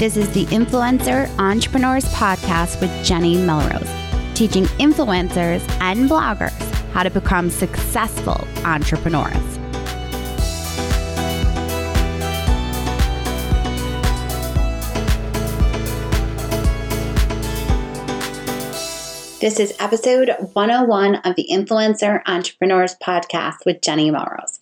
This is the Influencer Entrepreneurs Podcast with Jenny Melrose, teaching influencers and bloggers how to become successful entrepreneurs. This is episode 101 of the Influencer Entrepreneurs Podcast with Jenny Melrose.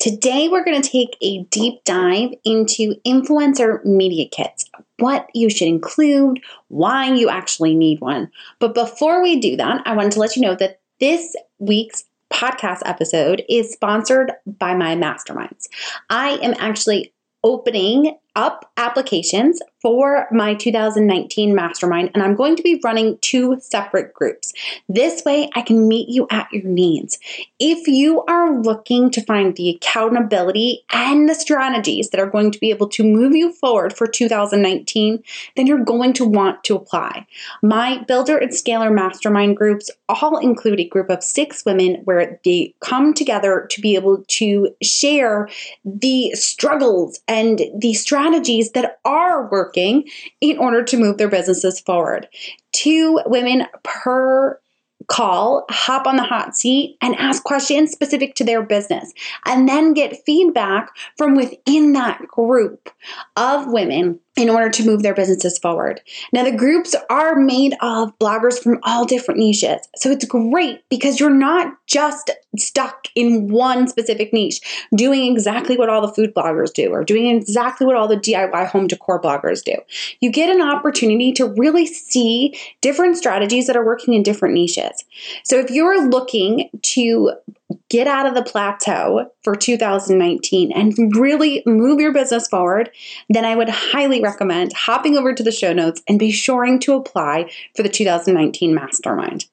Today, we're going to take a deep dive into influencer media kits, what you should include, why you actually need one. But before we do that, I wanted to let you know that this week's podcast episode is sponsored by my masterminds. I am actually opening up applications for my 2019 mastermind, and I'm going to be running two separate groups. This way, I can meet you at your needs. If you are looking to find the accountability and the strategies that are going to be able to move you forward for 2019, then you're going to want to apply. My Builder and Scaler mastermind groups all include a group of six women where they come together to be able to share the struggles and the strategies that are working in order to move their businesses forward. Two women per call, hop on the hot seat, and ask questions specific to their business, and then get feedback from within that group of women in order to move their businesses forward. Now, the groups are made of bloggers from all different niches. So it's great because you're not just stuck in one specific niche doing exactly what all the food bloggers do or doing exactly what all the DIY home decor bloggers do. You get an opportunity to really see different strategies that are working in different niches. So if you're looking to get out of the plateau for 2019 and really move your business forward, then I would highly recommend hopping over to the show notes and be sure to apply for the 2019 mastermind.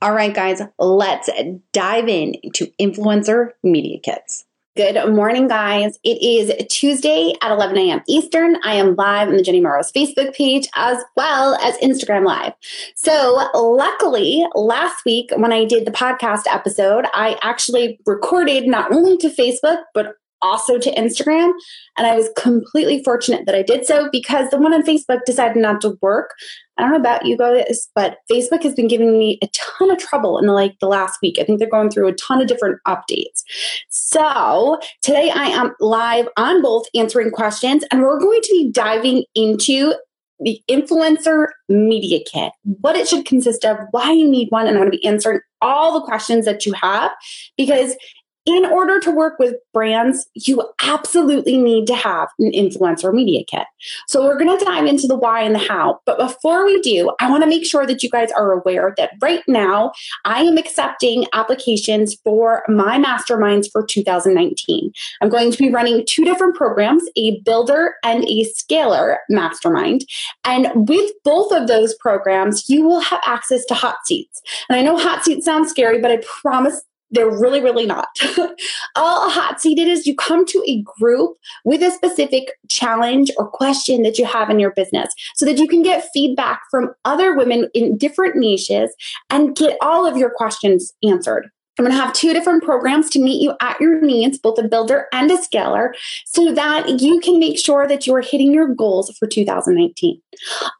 All right, guys, let's dive in to influencer media kits. Good morning, guys. It is Tuesday at 11 a.m. Eastern. I am live on the Jenny Melrose's Facebook page as well as Instagram Live. So, luckily, last week when I did the podcast episode, I actually recorded not only to Facebook, but also to Instagram. And I was completely fortunate that I did so because the one on Facebook decided not to work. I don't know about you guys, but Facebook has been giving me a ton of trouble in like the last week. I think they're going through a ton of different updates. So today I am live on both answering questions, and we're going to be diving into the influencer media kit, what it should consist of, why you need one, and I'm going to be answering all the questions that you have because in order to work with brands, you absolutely need to have an influencer media kit. So we're going to dive into the why and the how. But before we do, I want to make sure that you guys are aware that right now I am accepting applications for my masterminds for 2019. I'm going to be running two different programs, a builder and a scaler mastermind. And with both of those programs, you will have access to hot seats. And I know hot seats sound scary, but I promise they're really, really not. All hot seated is you come to a group with a specific challenge or question that you have in your business so that you can get feedback from other women in different niches and get all of your questions answered. I'm going to have two different programs to meet you at your needs, both a builder and a scaler, so that you can make sure that you're hitting your goals for 2019.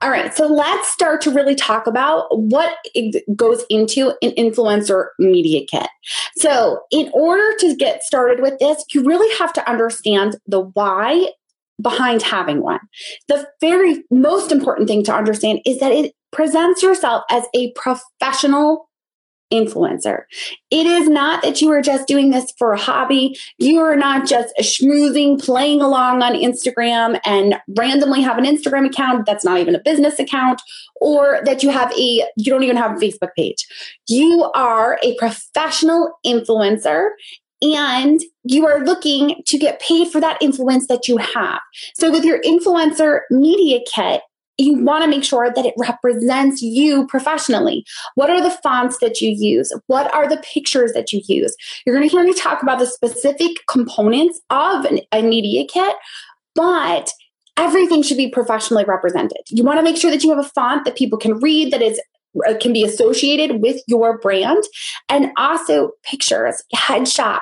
All right, so let's start to really talk about what goes into an influencer media kit. So, in order to get started with this, you really have to understand the why behind having one. The very most important thing to understand is that it presents yourself as a professional influencer. It is not that you are just doing this for a hobby. You are not just schmoozing, playing along on Instagram and randomly have an Instagram account that's not even a business account, or that you have a, you don't even have a Facebook page. You are a professional influencer and you are looking to get paid for that influence that you have. So with your influencer media kit, you want to make sure that it represents you professionally. What are the fonts that you use? What are the pictures that you use? You're going to hear me talk about the specific components of an, a media kit, but everything should be professionally represented. You want to make sure that you have a font that people can read that is can be associated with your brand and also pictures headshots.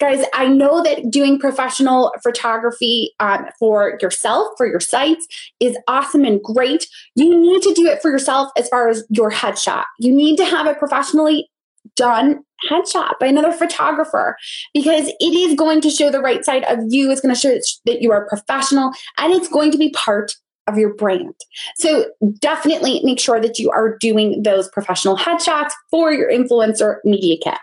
Guys i know that doing professional photography um, for yourself for your sites is awesome and great. You need to do it for yourself as far as your headshot. You need to have it professionally done headshot by another photographer because it is going to show the right side of you. It's going to show that you are professional and it's going to be part of your brand. So definitely make sure that you are doing those professional headshots for your influencer media kit.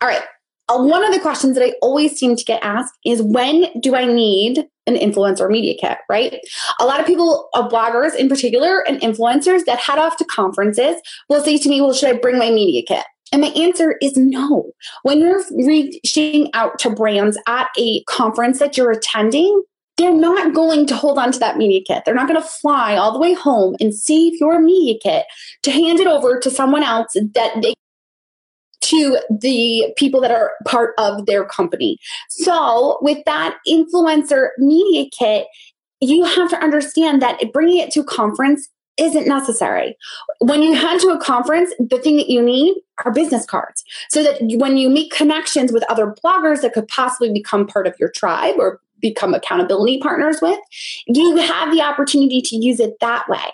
All right. Uh, one of the questions that I always seem to get asked is when do I need an influencer media kit, right? A lot of people, uh, bloggers in particular, and influencers that head off to conferences will say to me, Well, should I bring my media kit? And my answer is no. When you're reaching out to brands at a conference that you're attending, they're not going to hold on to that media kit. They're not going to fly all the way home and save your media kit to hand it over to someone else that they to the people that are part of their company. So, with that influencer media kit, you have to understand that bringing it to conference isn't necessary. When you head to a conference, the thing that you need are business cards so that when you make connections with other bloggers that could possibly become part of your tribe or become accountability partners with, you have the opportunity to use it that way.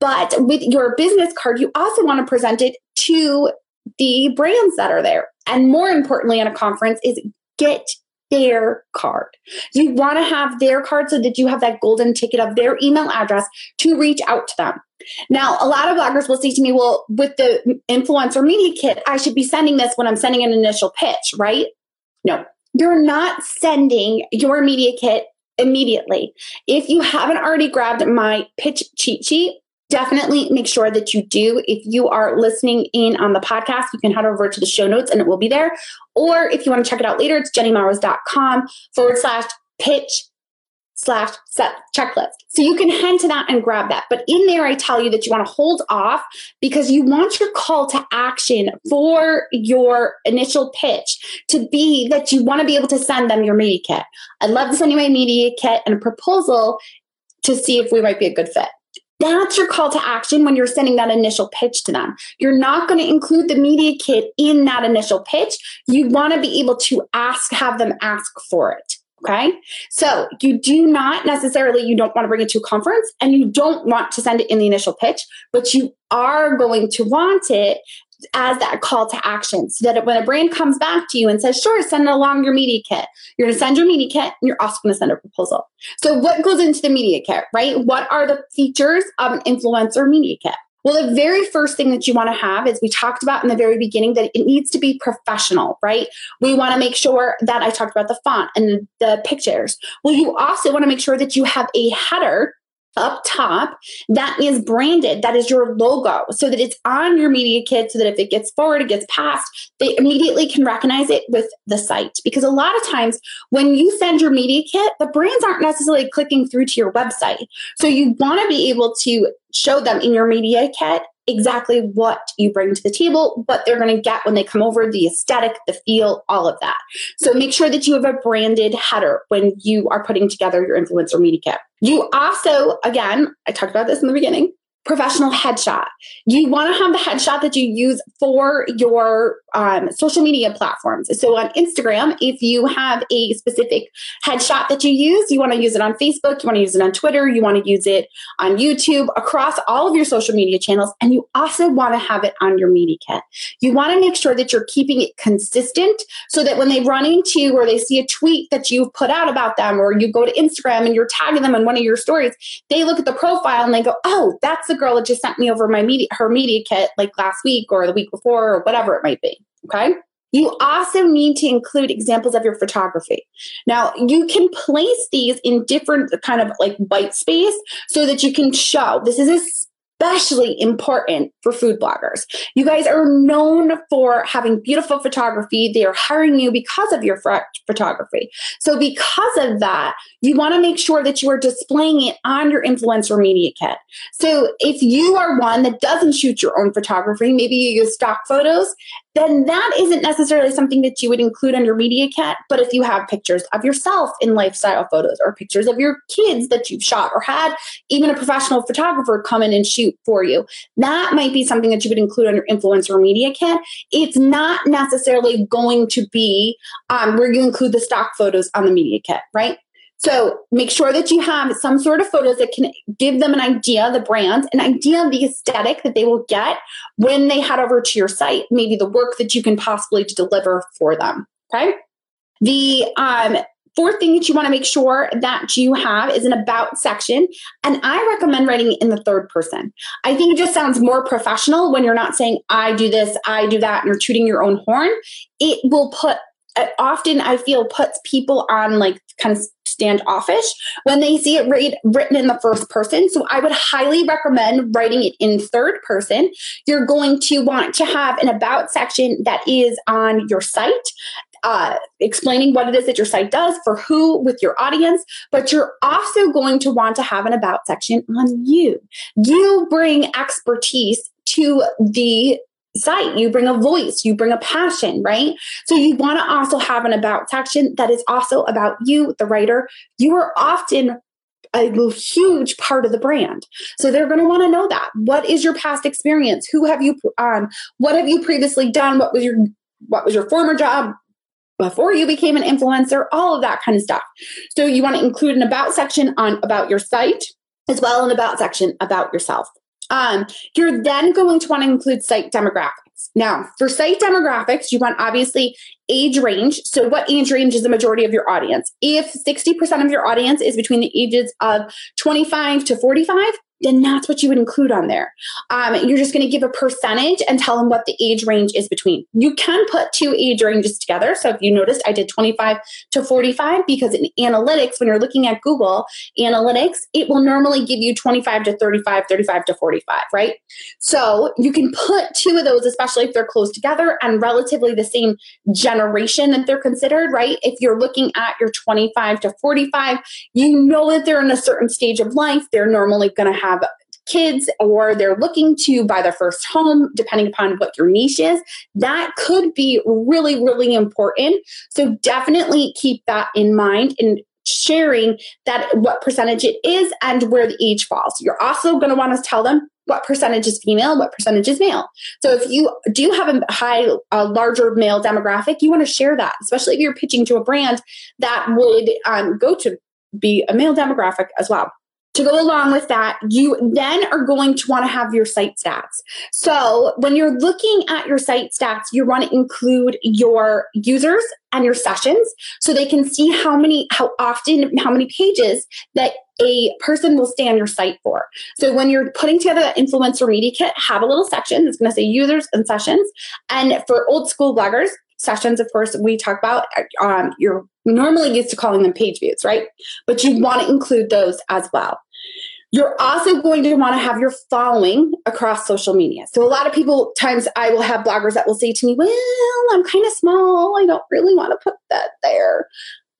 But with your business card, you also want to present it to the brands that are there. And more importantly, at a conference, is get their card. You want to have their card so that you have that golden ticket of their email address to reach out to them. Now, a lot of bloggers will say to me, well, with the influencer media kit, I should be sending this when I'm sending an initial pitch, right? No, you're not sending your media kit immediately. If you haven't already grabbed my pitch cheat sheet, definitely make sure that you do. If you are listening in on the podcast, you can head over to the show notes and it will be there. Or if you want to check it out later, it's jennymelrose.com forward slash pitch slash set checklist. So you can head to that and grab that. But in there, I tell you that you want to hold off because you want your call to action for your initial pitch to be that you want to be able to send them your media kit. I'd love to send you my media kit and a proposal to see if we might be a good fit. That's your call to action when you're sending that initial pitch to them. You're not going to include the media kit in that initial pitch. You want to be able to ask, have them ask for it. Okay. So you do not necessarily, you don't want to bring it to a conference and you don't want to send it in the initial pitch, but you are going to want it as that call to action so that when a brand comes back to you and says, sure, send along your media kit, you're going to send your media kit and you're also going to send a proposal. So, what goes into the media kit, right? What are the features of an influencer media kit? Well, the very first thing that you want to have is we talked about in the very beginning that it needs to be professional, right? We want to make sure that I talked about the font and the pictures. Well, you also want to make sure that you have a header up top that is branded that is your logo so that it's on your media kit so that if it gets forward it gets passed they immediately can recognize it with the site. Because a lot of times when you send your media kit the brands aren't necessarily clicking through to your website. So you want to be able to show them in your media kit exactly what you bring to the table, what they're going to get when they come over, the aesthetic, the feel, all of that. So make sure that you have a branded header when you are putting together your influencer media kit. You also, again, I talked about this in the beginning, professional headshot. You want to have the headshot that you use for your um, social media platforms. So on Instagram, if you have a specific headshot that you use, you want to use it on Facebook, you want to use it on Twitter, you want to use it on YouTube, across all of your social media channels, and you also want to have it on your media kit. You want to make sure that you're keeping it consistent so that when they run into you or they see a tweet that you've put out about them, or you go to Instagram and you're tagging them in one of your stories, they look at the profile and they go, "Oh, that's the girl that just sent me over my media her media kit like last week or the week before or whatever it might be." Okay. You also need to include examples of your photography. Now, you can place these in different kind of like white space so that you can show this is a especially important for food bloggers. You guys are known for having beautiful photography. They are hiring you because of your photography. So, because of that, you want to make sure that you are displaying it on your influencer media kit. So, if you are one that doesn't shoot your own photography, maybe you use stock photos, then that isn't necessarily something that you would include your media kit. But if you have pictures of yourself in lifestyle photos or pictures of your kids that you've shot or had even a professional photographer come in and shoot for you, that might be something that you would include your influencer media kit. It's not necessarily going to be um, where you include the stock photos on the media kit, right? So make sure that you have some sort of photos that can give them an idea, of the brand, an idea of the aesthetic that they will get when they head over to your site, maybe the work that you can possibly deliver for them. Okay. The um, fourth thing that you want to make sure that you have is an about section. And I recommend writing in the third person. I think it just sounds more professional when you're not saying, I do this, I do that, and you're tooting your own horn. It will put often I feel puts people on like kind of standoffish when they see it read, written in the first person. So I would highly recommend writing it in third person. You're going to want to have an about section that is on your site. Uh, explaining what it is that your site does for who with your audience, but you're also going to want to have an about section on you. You bring expertise to the site. You bring a voice, you bring a passion, right? So you want to also have an about section that is also about you, the writer. You are often a huge part of the brand. So they're going to want to know that. What is your past experience? Who have you um what have you previously done? What was your what was your former job? Before you became an influencer, all of that kind of stuff. So you want to include an about section on about your site as well an about section about yourself. Um, you're then going to want to include site demographics. Now, for site demographics, you want obviously age range. So, what age range is the majority of your audience? If 60% of your audience is between the ages of 25 to 45, then that's what you would include on there. Um, you're just going to give a percentage and tell them what the age range is between. You can put two age ranges together. So if you noticed, I did 25 to 45 because in analytics, when you're looking at Google Analytics, it will normally give you 25 to 35, 35 to 45, right? So you can put two of those, especially if they're close together and relatively the same generation that they're considered, right? If you're looking at your 25 to 45, you know that they're in a certain stage of life. They're normally going to have have kids or they're looking to buy their first home, depending upon what your niche is, that could be really, really important. So definitely keep that in mind and sharing that what percentage it is and where the age falls. You're also going to want to tell them what percentage is female, what percentage is male. So if you do have a high, a larger male demographic, you want to share that, especially if you're pitching to a brand that would um, go to be a male demographic as well to go along with that, you then are going to want to have your site stats. So when you're looking at your site stats, you want to include your users and your sessions so they can see how many, how often, how many pages that a person will stay on your site for. So when you're putting together that influencer media kit, have a little section that's going to say users and sessions. And for old school bloggers, sessions, of course, we talk about, um, you're normally used to calling them page views, right? But you want to include those as well. You're also going to want to have your following across social media. So a lot of people times I will have bloggers that will say to me, "Well, I'm kind of small. I don't really want to put that there."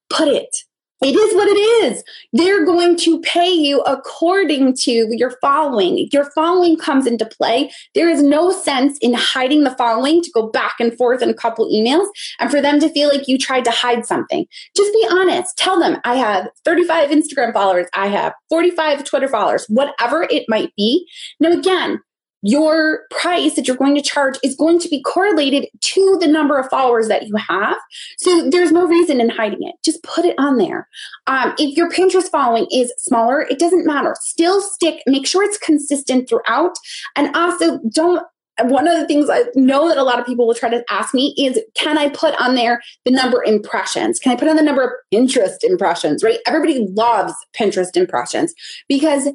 Put it it is what it is. They're going to pay you according to your following. Your following comes into play. There is no sense in hiding the following to go back and forth in a couple emails and for them to feel like you tried to hide something. Just be honest. Tell them I have 35 Instagram followers. I have 45 Twitter followers, whatever it might be. Now, again, your price that you're going to charge is going to be correlated to the number of followers that you have. So there's no reason in hiding it. Just put it on there. Um, if your Pinterest following is smaller, it doesn't matter. Still stick, make sure it's consistent throughout. And also don't one of the things I know that a lot of people will try to ask me is can I put on there the number impressions? Can I put on the number of Pinterest impressions, right? Everybody loves Pinterest impressions because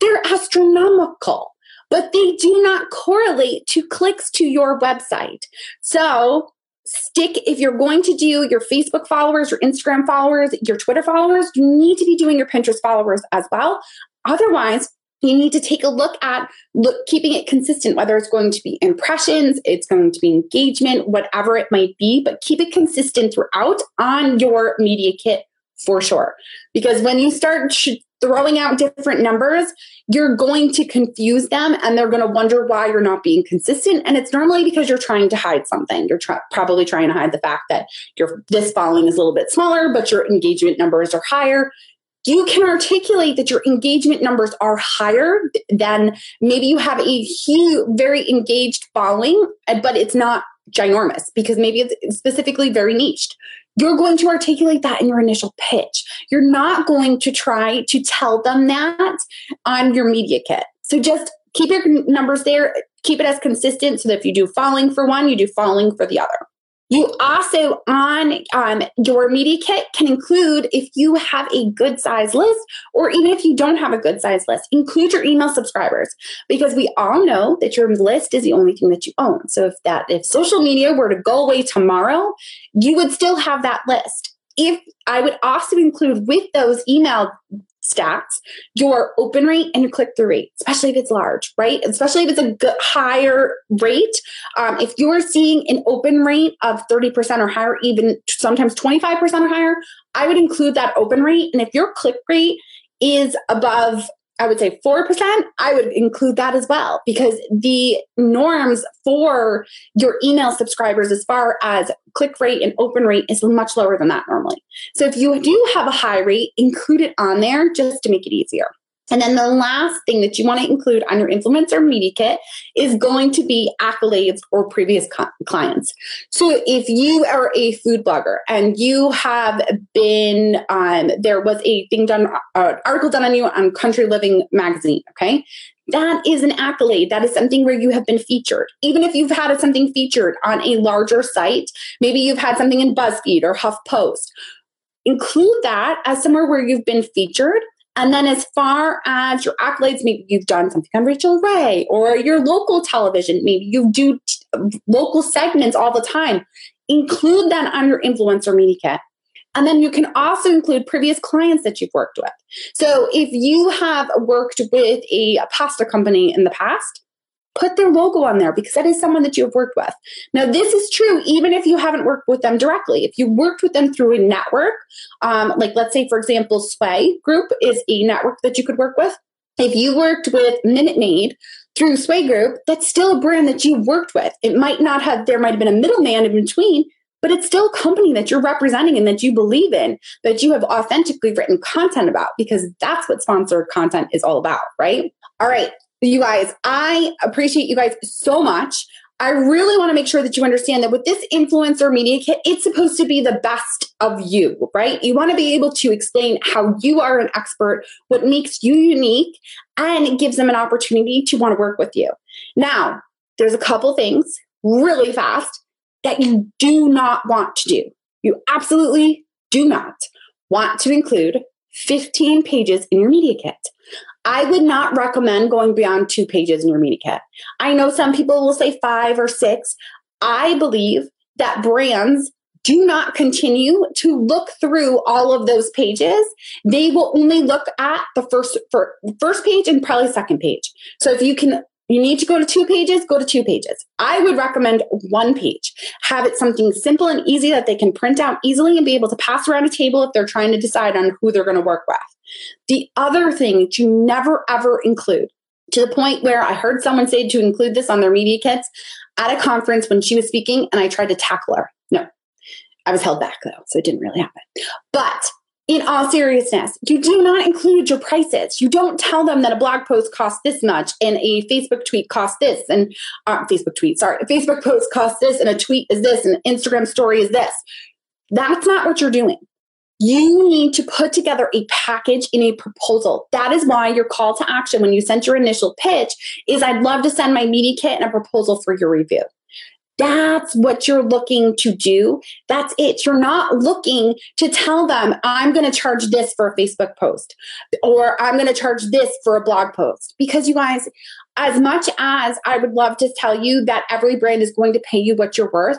they're astronomical but they do not correlate to clicks to your website. So, stick if you're going to do your Facebook followers, your Instagram followers, your Twitter followers, you need to be doing your Pinterest followers as well. Otherwise, you need to take a look at look, keeping it consistent, whether it's going to be impressions, it's going to be engagement, whatever it might be, but keep it consistent throughout on your media kit for sure. Because when you start throwing out different numbers, you're going to confuse them and they're going to wonder why you're not being consistent. And it's normally because you're trying to hide something. You're tr- probably trying to hide the fact that your this following is a little bit smaller, but your engagement numbers are higher. You can articulate that your engagement numbers are higher than maybe you have a huge, very engaged following, but it's not ginormous because maybe it's specifically very niched. You're going to articulate that in your initial pitch. You're not going to try to tell them that on your media kit. So just keep your numbers there, keep it as consistent so that if you do falling for one, you do falling for the other. You also on um, your media kit can include if you have a good size list, or even if you don't have a good size list, include your email subscribers because we all know that your list is the only thing that you own. So if that if social media were to go away tomorrow, you would still have that list. If I would also include with those email stats your open rate and your click through rate, especially if it's large, right? Especially if it's a good, higher rate. Um, if you're seeing an open rate of 30% or higher, even sometimes 25% or higher, I would include that open rate. And if your click rate is above I would say 4%, I would include that as well because the norms for your email subscribers as far as click rate and open rate is much lower than that normally. So if you do have a high rate, include it on there just to make it easier. And then the last thing that you want to include on your influencer media kit is going to be accolades or previous clients. So if you are a food blogger and you have been, um, there was a thing done, uh, article done on you on Country Living magazine, okay? That is an accolade. That is something where you have been featured. Even if you've had something featured on a larger site, maybe you've had something in BuzzFeed or HuffPost include that as somewhere where you've been featured and then, as far as your accolades, maybe you've done something on Rachael Ray or your local television, maybe you do t- local segments all the time. Include that on your influencer media kit. And then you can also include previous clients that you've worked with. So if you have worked with a, a pasta company in the past, put their logo on there because that is someone that you have worked with. Now, this is true even if you haven't worked with them directly. If you worked with them through a network, um, like let's say, for example, Sway Group is a network that you could work with. If you worked with Minute Maid through Sway Group, that's still a brand that you worked with. It might not have, there might have been a middleman in between, but it's still a company that you're representing and that you believe in, that you have authentically written content about, because that's what sponsored content is all about, right? All right you guys, I appreciate you guys so much. I really want to make sure that you understand that with this influencer media kit, it's supposed to be the best of you, right? You want to be able to explain how you are an expert, what makes you unique, and it gives them an opportunity to want to work with you. Now, there's a couple things really fast that you do not want to do. You absolutely do not want to include 15 pages in your media kit. I would not recommend going beyond two pages in your media kit. I know some people will say five or six. I believe that brands do not continue to look through all of those pages. They will only look at the first first page and probably second page. So if you can you need to go to two pages, go to two pages. I would recommend one page. Have it something simple and easy that they can print out easily and be able to pass around a table if they're trying to decide on who they're going to work with. The other thing to never ever include, to the point where I heard someone say to include this on their media kits at a conference when she was speaking, and I tried to tackle her. No, I was held back though, so it didn't really happen. But in all seriousness, you do not include your prices. You don't tell them that a blog post costs this much and a Facebook tweet costs this, and uh, Facebook tweet, sorry, a Facebook post costs this, and a tweet is this, and an Instagram story is this. That's not what you're doing. You need to put together a package in a proposal. That is why your call to action when you sent your initial pitch is I'd love to send my media kit and a proposal for your review. That's what you're looking to do. That's it. You're not looking to tell them, I'm going to charge this for a Facebook post or I'm going to charge this for a blog post. Because you guys, as much as I would love to tell you that every brand is going to pay you what you're worth,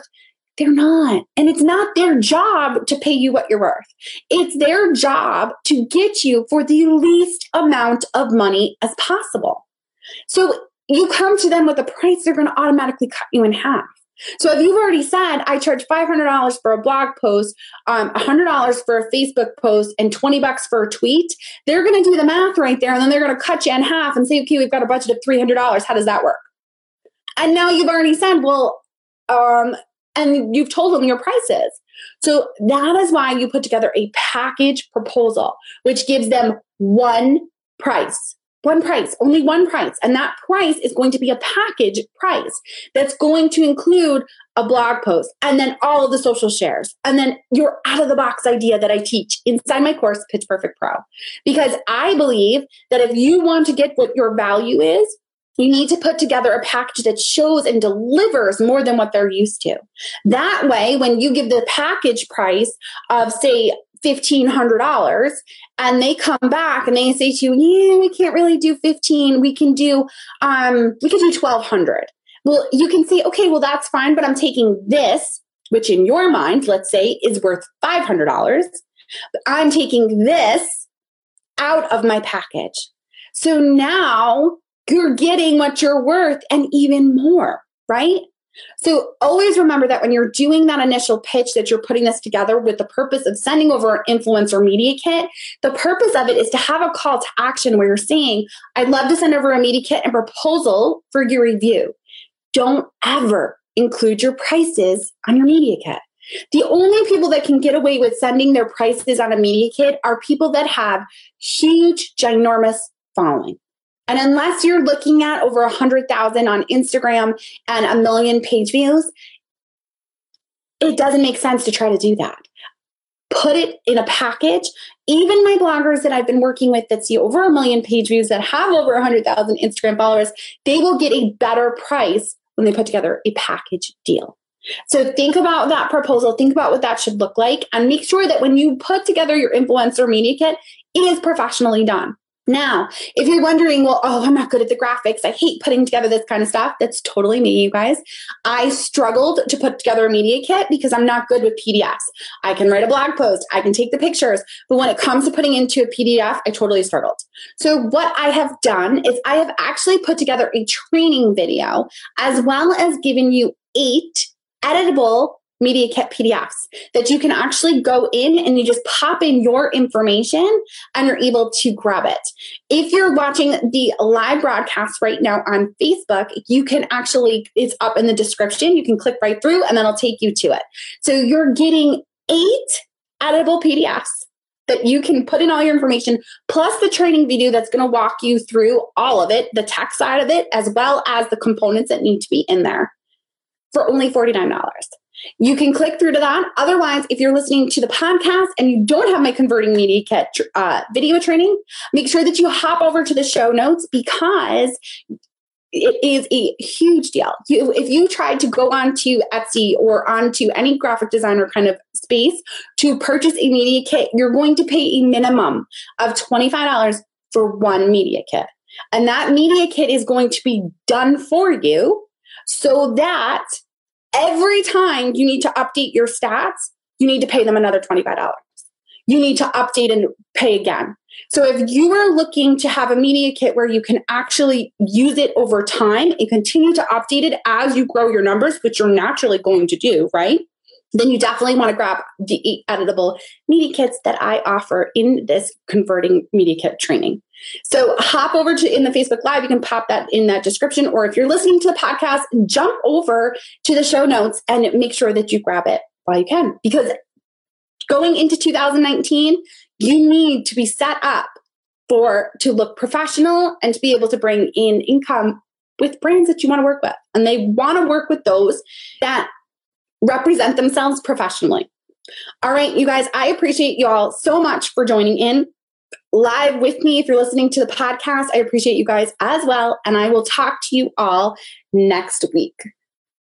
they're not. And it's not their job to pay you what you're worth. It's their job to get you for the least amount of money as possible. So you come to them with a price, they're going to automatically cut you in half. So if you've already said I charge five hundred dollars for a blog post, um, hundred dollars for a Facebook post, and twenty bucks for a tweet, they're going to do the math right there, and then they're going to cut you in half and say, okay, we've got a budget of three hundred dollars. How does that work? And now you've already said, well, um, and you've told them your prices. So that is why you put together a package proposal, which gives them one price one price, only one price. And that price is going to be a package price that's going to include a blog post and then all of the social shares. And then your out of the box idea that I teach inside my course, Pitch Perfect Pro. Because I believe that if you want to get what your value is, you need to put together a package that shows and delivers more than what they're used to. That way, when you give the package price of, say, $1,500 and they come back and they say to you, yeah, we can't really do 15. We can do, um, we can do 1200. Well, you can say, okay, well, that's fine, but I'm taking this, which in your mind, let's say is worth $500. I'm taking this out of my package. So now you're getting what you're worth and even more, right? So always remember that when you're doing that initial pitch that you're putting this together with the purpose of sending over an influencer media kit, the purpose of it is to have a call to action where you're saying, I'd love to send over a media kit and proposal for your review. Don't ever include your prices on your media kit. The only people that can get away with sending their prices on a media kit are people that have huge, ginormous following. And unless you're looking at over a hundred thousand on Instagram and a million page views, it doesn't make sense to try to do that. Put it in a package. Even my bloggers that I've been working with that see over a million page views that have over a hundred thousand Instagram followers, they will get a better price when they put together a package deal. So think about that proposal, think about what that should look like, and make sure that when you put together your influencer media kit, it is professionally done. Now, if you're wondering, well, oh, I'm not good at the graphics. I hate putting together this kind of stuff. That's totally me, you guys. I struggled to put together a media kit because I'm not good with PDFs. I can write a blog post, I can take the pictures, but when it comes to putting into a PDF, I totally struggled. So, what I have done is I have actually put together a training video as well as given you eight editable Media Kit PDFs that you can actually go in and you just pop in your information and you're able to grab it. If you're watching the live broadcast right now on Facebook, you can actually, it's up in the description. You can click right through and then it'll take you to it. So you're getting eight editable PDFs that you can put in all your information, plus the training video that's going to walk you through all of it, the tech side of it, as well as the components that need to be in there for only $49. You can click through to that. Otherwise, if you're listening to the podcast and you don't have my converting media kit uh, video training, make sure that you hop over to the show notes because it is a huge deal. You, if you tried to go onto Etsy or onto any graphic designer kind of space to purchase a media kit, you're going to pay a minimum of $25 for one media kit. And that media kit is going to be done for you so that every time you need to update your stats, you need to pay them another $25. You need to update and pay again. So if you are looking to have a media kit where you can actually use it over time and continue to update it as you grow your numbers, which you're naturally going to do, right? Then you definitely want to grab the eight editable media kits that I offer in this converting media kit training. So hop over to in the Facebook Live. You can pop that in that description. Or if you're listening to the podcast, jump over to the show notes and make sure that you grab it while you can. Because going into 2019, you need to be set up for to look professional and to be able to bring in income with brands that you want to work with. And they want to work with those that represent themselves professionally. All right, you guys, I appreciate you all so much for joining in live with me. If you're listening to the podcast, I appreciate you guys as well. And I will talk to you all next week.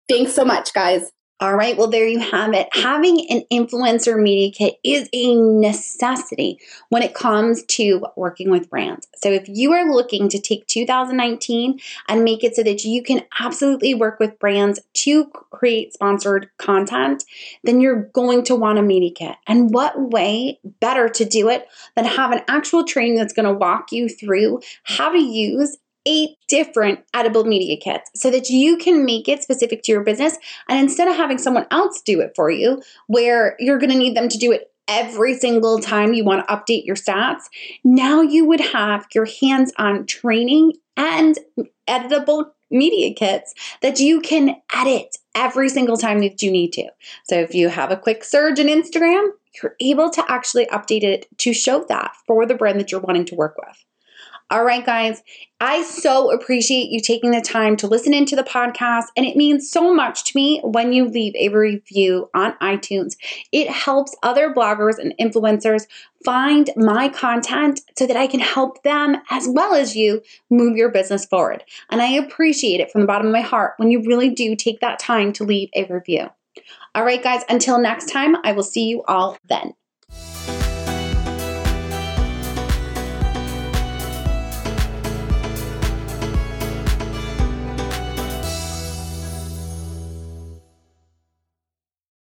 Thanks so much, guys. All right, well, there you have it. Having an influencer media kit is a necessity when it comes to working with brands. So, if you are looking to take 2019 and make it so that you can absolutely work with brands to create sponsored content, then you're going to want a media kit. And what way better to do it than have an actual training that's going to walk you through how to use eight different edible media kits so that you can make it specific to your business. And instead of having someone else do it for you, where you're going to need them to do it every single time you want to update your stats, now you would have your hands on training and editable media kits that you can edit every single time that you need to. So if you have a quick surge in Instagram, you're able to actually update it to show that for the brand that you're wanting to work with. All right, guys, I so appreciate you taking the time to listen into the podcast, and it means so much to me when you leave a review on iTunes. It helps other bloggers and influencers find my content so that I can help them as well as you move your business forward. And I appreciate it from the bottom of my heart when you really do take that time to leave a review. All right, guys, until next time, I will see you all then.